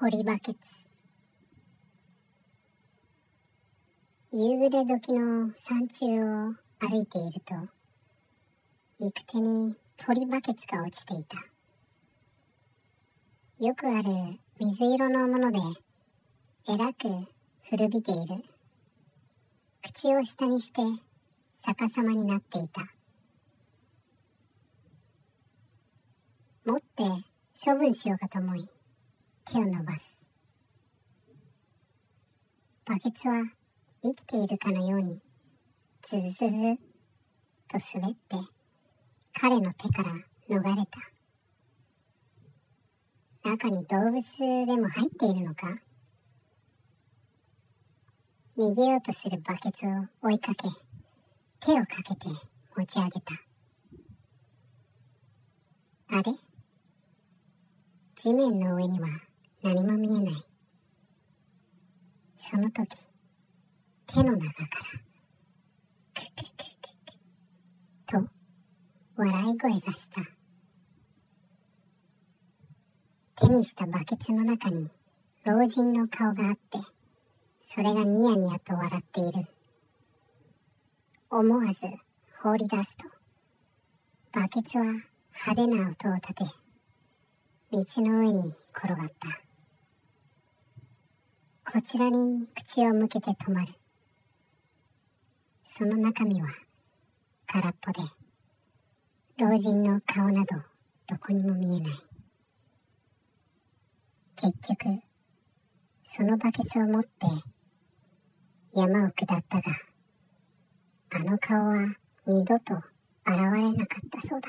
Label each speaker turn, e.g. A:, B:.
A: ポリバケツ。夕暮れ時の山中を歩いていると行く手にポリバケツが落ちていた。よくある水色のものでえらく古びている。口を下にして逆さまになっていた。持って処分しようかと思い手を伸ばす。バケツは生きているかのようにズズズズと滑って彼の手から逃れた。中に動物でも入っているのか？逃げようとするバケツを追いかけ手をかけて持ち上げた。あれ？地面の上には何も見えない。その時手の中からクククククと笑い声がした手にしたバケツの中に老人の顔があってそれがニヤニヤと笑っている思わず放り出すとバケツは派手な音を立て道の上に転がったこちらに口を向けて止まる。その中身は空っぽで老人の顔などどこにも見えない。結局そのバケツを持って山を下ったがあの顔は二度と現れなかったそうだ。